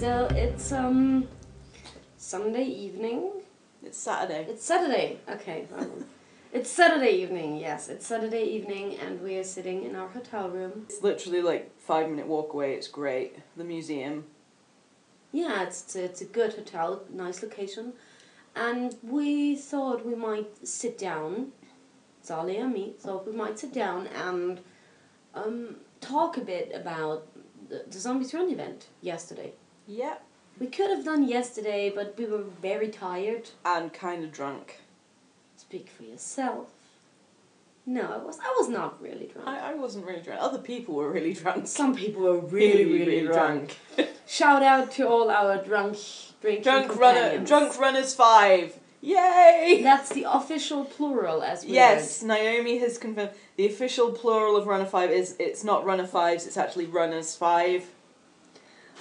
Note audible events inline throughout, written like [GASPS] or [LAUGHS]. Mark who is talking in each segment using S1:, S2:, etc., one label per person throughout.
S1: So it's um Sunday evening.
S2: It's Saturday.
S1: It's Saturday. Okay. [LAUGHS] it's Saturday evening. Yes, it's Saturday evening, and we are sitting in our hotel room.
S2: It's literally like five minute walk away. It's great. The museum.
S1: Yeah, it's it's a, it's a good hotel, nice location, and we thought we might sit down. Zali and me thought we might sit down and um, talk a bit about the, the Zombies Run event yesterday.
S2: Yeah.
S1: We could have done yesterday, but we were very tired.
S2: And kind of drunk.
S1: Speak for yourself. No, I was. I was not really drunk.
S2: I, I wasn't really drunk. Other people were really drunk.
S1: Some people were really, really, drunk. [LAUGHS] Shout out to all our drunk drinking
S2: drunk runner. Drunk runners five. Yay!
S1: That's the official plural, as we
S2: Yes, Naomi has confirmed the official plural of runner five is it's not runner fives. It's actually runners five.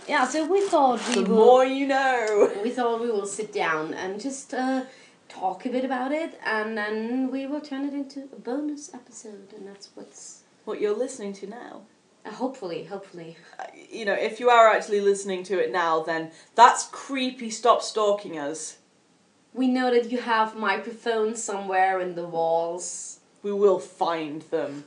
S1: Yeah, so we thought we
S2: The
S1: will.
S2: more you know. [LAUGHS]
S1: We thought we will sit down and just uh, talk a bit about it, and then we will turn it into a bonus episode, and that's what's.
S2: What you're listening to now.
S1: Uh, hopefully, hopefully.
S2: Uh, You know, if you are actually listening to it now, then that's creepy. Stop stalking us.
S1: We know that you have microphones somewhere in the walls.
S2: We will find them.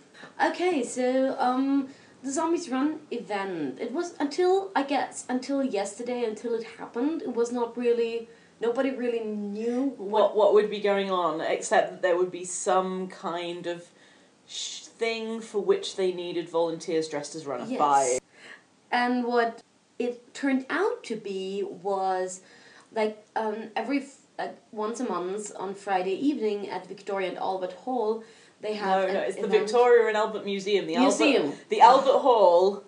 S1: Okay, so um, the Zombies Run event. It was until I guess until yesterday, until it happened. It was not really. Nobody really knew what.
S2: what what would be going on except that there would be some kind of sh- thing for which they needed volunteers dressed as runner
S1: Yes.
S2: five.
S1: And what it turned out to be was like um, every f- uh, once a month on Friday evening at Victoria and Albert Hall, they have
S2: No, no, it's the Victoria and Albert Museum. The
S1: Museum.
S2: Albert, the Albert Hall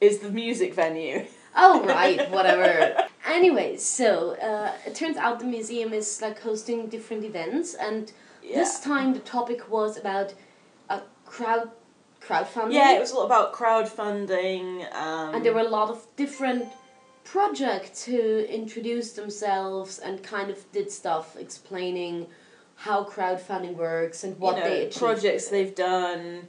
S2: is the music venue.
S1: Oh [LAUGHS] right, whatever. anyway, so uh, it turns out the museum is like hosting different events, and
S2: Yeah.
S1: this time the topic was about a crowd crowdfunding.
S2: Yeah, it was all about crowdfunding. Um,
S1: and there were a lot of different projects who introduced themselves and kind of did stuff explaining how crowdfunding works and what
S2: you know,
S1: they achieved.
S2: projects they've done.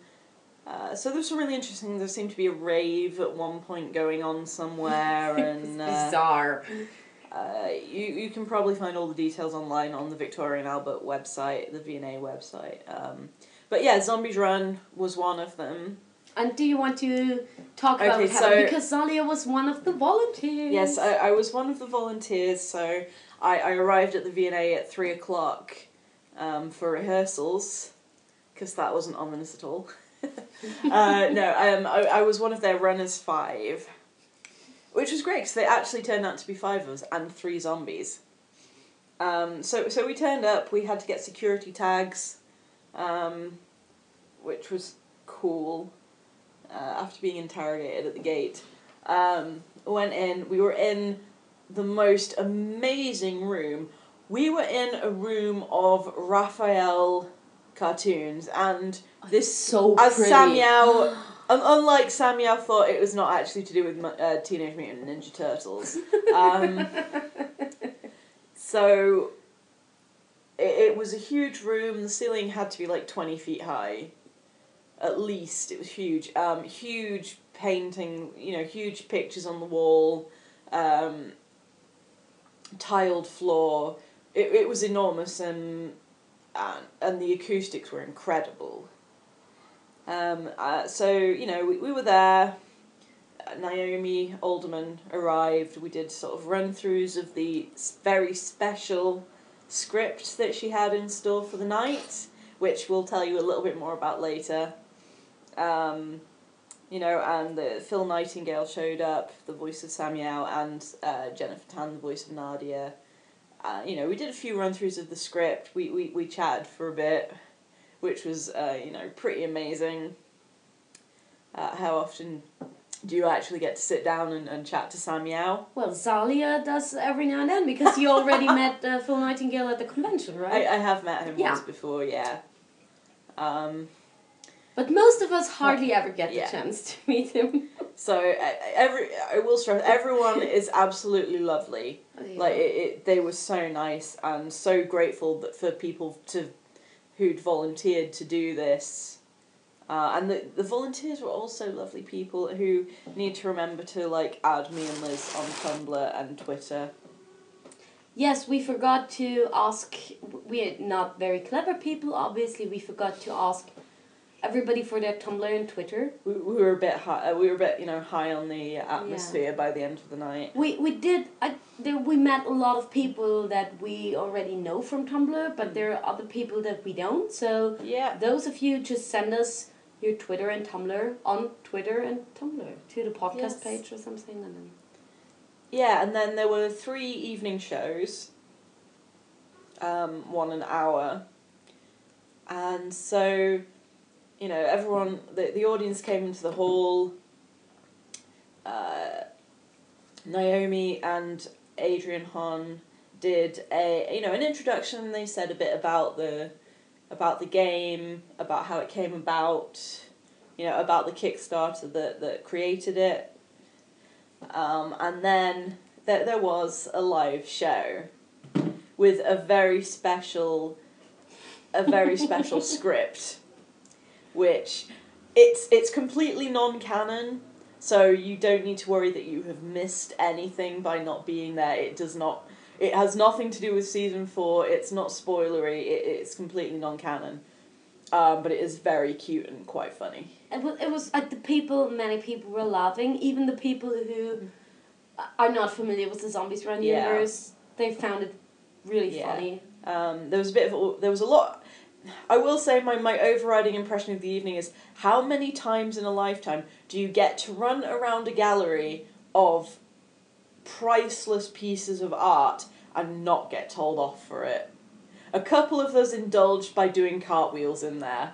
S2: Uh, so there's some really interesting. There seemed to be a rave at one point going on somewhere, [LAUGHS] and uh,
S1: bizarre.
S2: Uh, you you can probably find all the details online on the Victoria and Albert website, the V&A website. Um, but yeah, Zombies Run was one of them.
S1: And do you want to talk about
S2: Okay,
S1: happened?
S2: so-
S1: because Zalia was one of the volunteers.
S2: Yes, I, I was one of the volunteers, so I, I arrived at the V&A at three o'clock um, for rehearsals, because that wasn't ominous at all. [LAUGHS] uh, no, um, I, I was one of their runners five, which was great because they actually turned out to be five of us and three zombies. Um, so so we turned up. We had to get security tags, um, which was cool. Uh, after being interrogated at the gate, um, went in. We were in the most amazing room. We were in a room of Raphael cartoons, and this
S1: so
S2: as
S1: pretty.
S2: Samuel, [GASPS] un- unlike Samuel, thought it was not actually to do with uh, Teenage Mutant Ninja Turtles. Um, so it, it was a huge room. The ceiling had to be like twenty feet high, at least. It was huge. Um, huge painting. You know, huge pictures on the wall. Um, tiled floor. It it was enormous and and, and the acoustics were incredible. Um, uh, so you know we, we were there. Naomi Alderman arrived. We did sort of run throughs of the very special script that she had in store for the night, which we'll tell you a little bit more about later. Um, you know, and Phil Nightingale showed up, the voice of Samuel, and uh, Jennifer Tan, the voice of Nadia. Uh, you know, we did a few run throughs of the script. We, we, we chatted for a bit, which was, uh, you know, pretty amazing. Uh, how often do you actually get to sit down and, and chat to Samuel?
S1: Well, Zalia does every now and then because you already [LAUGHS] met uh, Phil Nightingale at the convention, right?
S2: I, I have met him
S1: Yeah.
S2: once before, yeah. Um,
S1: but most of us hardly ever get
S2: Yeah.
S1: the chance to meet him.
S2: So every I will stress everyone [LAUGHS] is absolutely lovely. Like it, it, they were so nice and so grateful that for people to who'd volunteered to do this. Uh, and the, the volunteers were also lovely people who need to remember to like add me and Liz on Tumblr and Twitter.
S1: Yes, we forgot to ask. We're not very clever people, obviously. We forgot to ask everybody for their Tumblr and Twitter.
S2: We, we were a bit high. Uh, we were a bit you know high on the atmosphere by the end of the night.
S1: We we did. I there we met a lot of people that we already know from Tumblr, but there are other people that we don't. So
S2: Yeah.
S1: those of you just send us your Twitter and Tumblr on Twitter and Tumblr to the podcast
S2: Yes.
S1: page or something, and then
S2: Yeah, and then there were three evening shows. Um, one an hour. And so, you know, everyone, the, the audience came into the hall. Uh, Naomi and Adrian Hon did a you know an introduction. They said a bit about the about the game, about how it came about, you know, about the Kickstarter that that created it. Um, and then there, there was a live show with a very special a very special [LAUGHS] script which it's it's completely non-canon so you don't need to worry that you have missed anything by not being there it does not it has nothing to do with season 4 it's not spoilery it, it's completely non-canon um, but it is very cute and quite funny
S1: it was it was like the people. Many people were laughing. Even the people who are not familiar with the Zombies Run
S2: Yeah.
S1: universe, they found it really
S2: Yeah.
S1: funny.
S2: Um, there was a bit of there was a lot. I will say my my overriding impression of the evening is how many times in a lifetime do you get to run around a gallery of priceless pieces of art and not get told off for it? A couple of those indulged by doing cartwheels in there,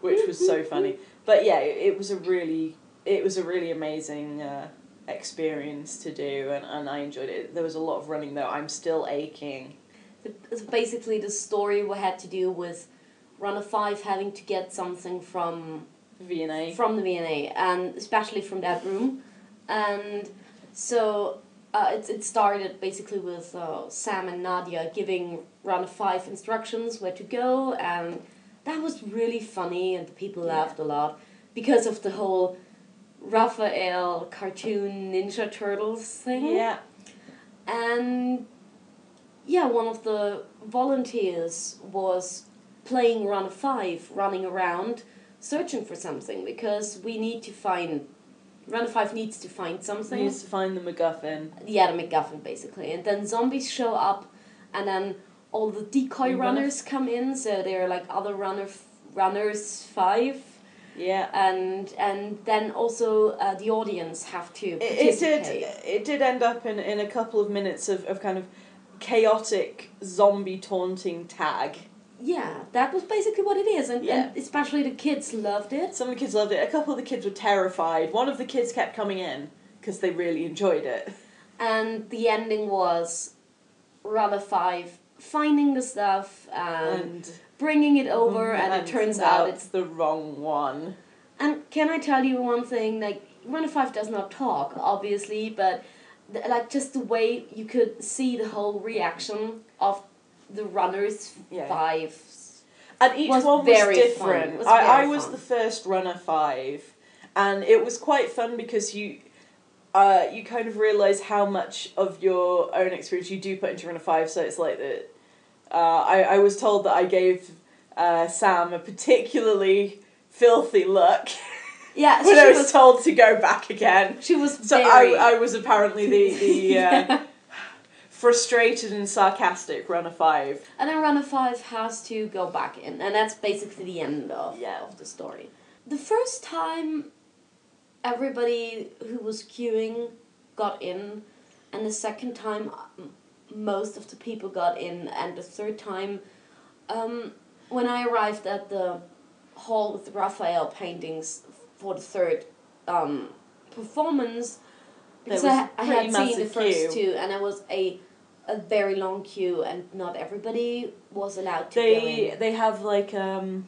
S2: which was so [LAUGHS] funny. But yeah, it, it was a really it was a really amazing uh, experience to do, and, and I enjoyed it. There was a lot of running though. I'm still aching.
S1: It's basically the story we had to do with Runner Five having to get something from
S2: V&A.
S1: from the V&A and especially from that room, and so uh, it it started basically with uh, Sam and Nadia giving Runner Five instructions where to go, and that was really funny, and the people
S2: Yeah.
S1: laughed a lot because of the whole Raphael cartoon Ninja Turtles thing.
S2: Yeah.
S1: And yeah, one of the volunteers was playing Run 5, running around searching for something because we need to find. Run 5 needs to find something.
S2: Needs to find the MacGuffin.
S1: Yeah, the MacGuffin basically. And then zombies show up, and then all the decoy runners come in, so they're like other runner f- runners 5.
S2: Yeah.
S1: And and then also uh, the audience have to
S2: It, it did. It did end up in, in a couple of minutes of, of kind of chaotic zombie taunting tag.
S1: Yeah, that was basically what it is, and,
S2: Yeah.
S1: and especially the kids loved it.
S2: Some of the kids loved it. A couple of the kids were terrified. One of the kids kept coming in because they really enjoyed it.
S1: And the ending was Runner Five finding the stuff and,
S2: And
S1: bringing it over, and, it turns out it's.
S2: the wrong one.
S1: And can I tell you one thing? Like Runner Five does not talk, obviously, but th- like just the way you could see the whole reaction of the runners
S2: Yeah.
S1: five.
S2: And each
S1: was
S2: one was different.
S1: Was
S2: I, I was
S1: fun.
S2: the first runner five, and it was quite fun because you, uh, you kind of realize how much of your own experience you do put into runner five. So it's like that. Uh, I I was told that I gave uh, Sam a particularly filthy look [LAUGHS]
S1: Yeah, so
S2: when I
S1: she
S2: was,
S1: was.
S2: told to go back again.
S1: She was
S2: So
S1: very.
S2: I I was apparently the the [LAUGHS] uh,
S1: Yeah.
S2: frustrated and sarcastic runner five.
S1: And then Runner 5 has to go back in, and that's basically the end of,
S2: Yeah.
S1: of the story. The first time everybody who was queuing got in, and the second time most of the people got in, and the third time, um, when I arrived at the hall with the Raphael paintings for the third um, performance, because I, I had seen the first
S2: queue.
S1: two, and it was a a very long queue, and not everybody was allowed to go in.
S2: They they have like um,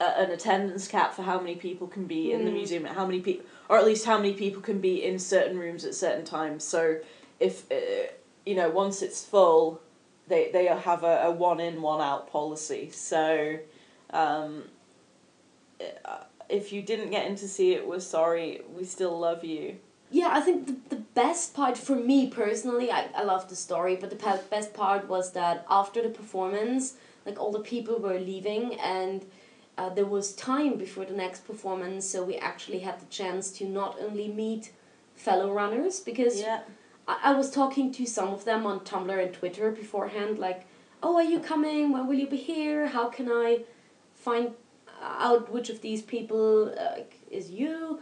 S2: a, an attendance cap for how many people can be in the
S1: Mm.
S2: museum, how many people, or at least how many people can be in certain rooms at certain times. So if uh, you know once it's full, they they have a, a one in one out policy. So. Um, uh, if you didn't get in to see it, we're sorry. We still love you.
S1: Yeah, I think the, the best part for me personally, I, I love the story, but the pa- best part was that after the performance, like all the people were leaving and uh, there was time before the next performance, so we actually had the chance to not only meet fellow runners because
S2: Yeah.
S1: I, I was talking to some of them on Tumblr and Twitter beforehand, like, oh, are you coming? When will you be here? How can I find out which of these people uh, is you?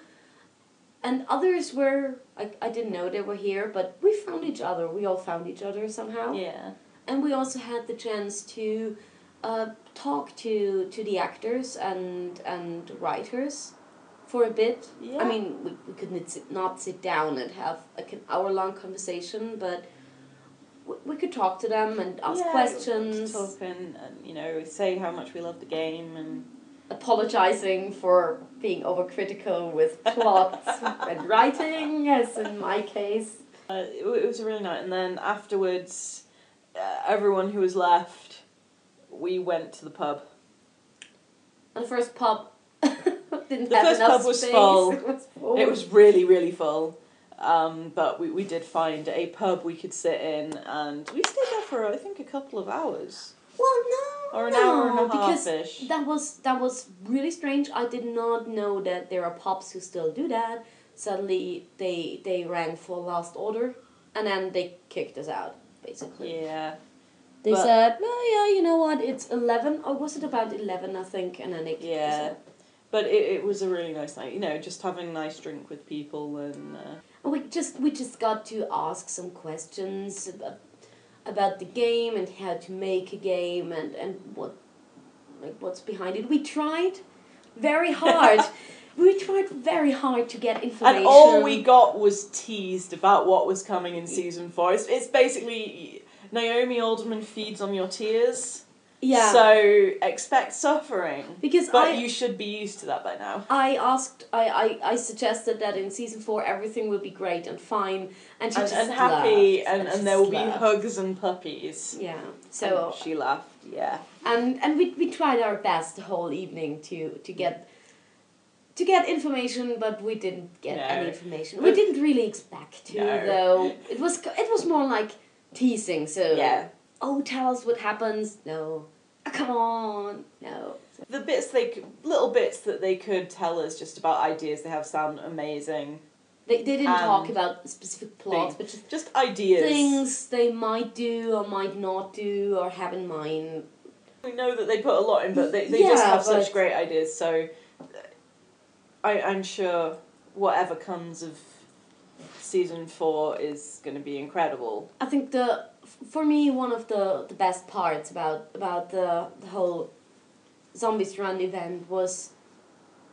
S1: And others were, I, I didn't know they were here, but we found each other. We all found each other somehow.
S2: Yeah.
S1: And we also had the chance to uh, talk to, to the actors and, and writers for a bit.
S2: Yeah.
S1: I mean, we, we could not sit, not sit down and have like an hour long conversation, but we, we could talk to them and ask
S2: Yeah,
S1: questions,
S2: Talk and, and you know say how much we love the game and
S1: apologizing for being overcritical with plots [LAUGHS] and writing, as in my case.
S2: uh, it, it was a really nice. And then afterwards, uh, everyone who was left, we went to the pub.
S1: And the first pub [LAUGHS] didn't
S2: The
S1: have
S2: first
S1: enough
S2: pub was
S1: space.
S2: full. [LAUGHS]
S1: It was full.
S2: It was really really full. Um, but we, we did find a pub we could sit in, and we stayed there for I think a couple of hours
S1: well, no,
S2: or an
S1: no,
S2: hour and a half
S1: because
S2: ish.
S1: that was that was really strange. I did not know that there are pubs who still do that. Suddenly they they rang for last order, and then they kicked us out. Basically,
S2: Yeah,
S1: they
S2: but-
S1: said, "Oh yeah, you know what? It's eleven, or was it about eleven? I think." And then they kicked us
S2: yeah.
S1: out.
S2: But it, it was a really nice night. You know, just having a nice drink with people and. Uh,
S1: we just we just got to ask some questions about, the game and how to make a game and, and what like what's behind it. We tried very hard. [LAUGHS] we tried very hard to get information.
S2: And all we got was teased about what was coming in season four. It's, it's basically Naomi Alderman feeds on your tears.
S1: Yeah
S2: So expect suffering.
S1: because
S2: But
S1: I
S2: you should be used to that by now.
S1: I asked I, I, I suggested that in season four everything will be great and fine and she
S2: And, and happy,
S1: laughed,
S2: and,
S1: she
S2: and there will
S1: just
S2: be hugs and puppies.
S1: yeah
S2: And
S1: so
S2: she laughed, yeah.
S1: and and we, we tried our best the whole evening to to get to get information but we didn't get
S2: No.
S1: any information we didn't really expect to
S2: No.
S1: though it was it was more like teasing so
S2: Yeah.
S1: Oh tell us what happens no Ah, come on no
S2: The bits they little bits that they could tell us just about ideas they have sound amazing.
S1: they, they didn't talk about specific plots but just
S2: Just ideas.
S1: things they might do or might not do or have in mind
S2: We know that they put a lot in, but they, they just have such great ideas. So I, I'm sure whatever comes of season four is going to be incredible.
S1: I think the for me one of the, the best parts about about the, the whole zombies run event was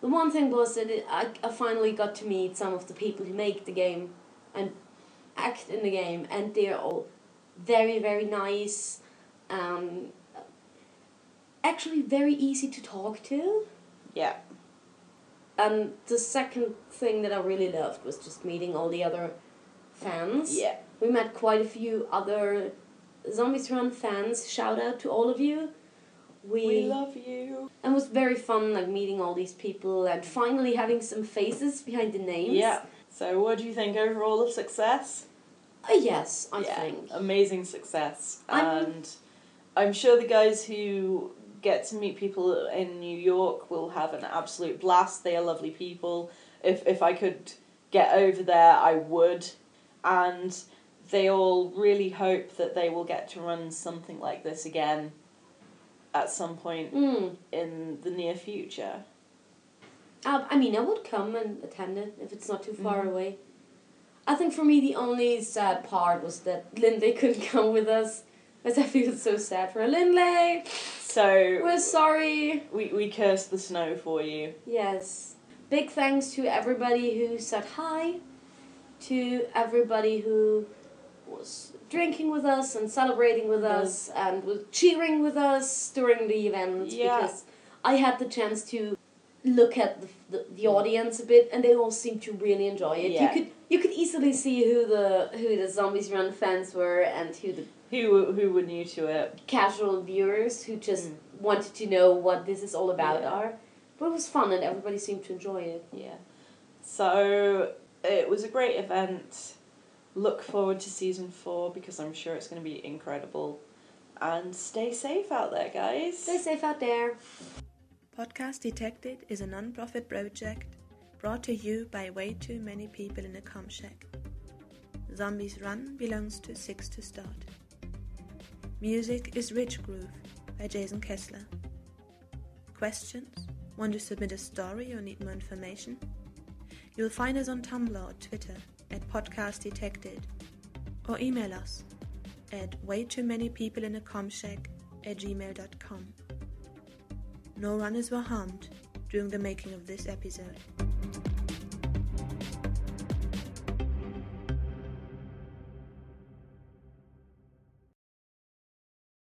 S1: the one thing was that it, I, I finally got to meet some of the people who make the game and act in the game and they're all very very nice um, actually very easy to talk to
S2: Yeah.
S1: and the second thing that I really loved was just meeting all the other fans
S2: Yeah.
S1: We met quite a few other Zombies Run fans. Shout out to all of you. We,
S2: We love you.
S1: and it was very fun like meeting all these people and finally having some faces behind the names.
S2: Yeah. So, what do you think overall of success?
S1: Uh, yes, I
S2: yeah.
S1: think.
S2: Amazing success.
S1: I'm-
S2: and I'm sure the guys who get to meet people in New York will have an absolute blast. They are lovely people. If if I could get over there, I would. And they all really hope that they will get to run something like this again at some point
S1: Mm.
S2: in the near future.
S1: Uh, I mean, I would come and attend it if it's not too far
S2: Mhm.
S1: away. I think for me the only sad part was that Lindley [LAUGHS] couldn't come with us. I feel so sad for Lindley.
S2: So
S1: We're sorry.
S2: we, we curse the snow for you.
S1: Yes. Big thanks to everybody who said hi, to everybody who was drinking with us and celebrating with us and was cheering with us during the event
S2: Yeah.
S1: because I had the chance to look at the, the, the audience a bit and they all seemed to really enjoy it.
S2: Yeah.
S1: You could you could easily see who the who the Zombies Run fans were and who the
S2: Who who were new to it.
S1: casual viewers who just
S2: Mm.
S1: wanted to know what this is all about
S2: Yeah.
S1: are. But it was fun and everybody seemed to enjoy it.
S2: Yeah. So it was a great event. Look forward to season four because I'm sure it's going to be incredible. And stay safe out there, guys.
S1: Stay safe out there.
S3: Podcast Detected is a non profit project brought to you by way too many people in a com shack. Zombies Run belongs to Six to Start. Music is Rich Groove by Jason Kessler. Questions? Want to submit a story or need more information? You'll find us on Tumblr or Twitter at Podcast Detected or email us at way too many people in a com shack at gmail.com. No runners were harmed during the making of this episode.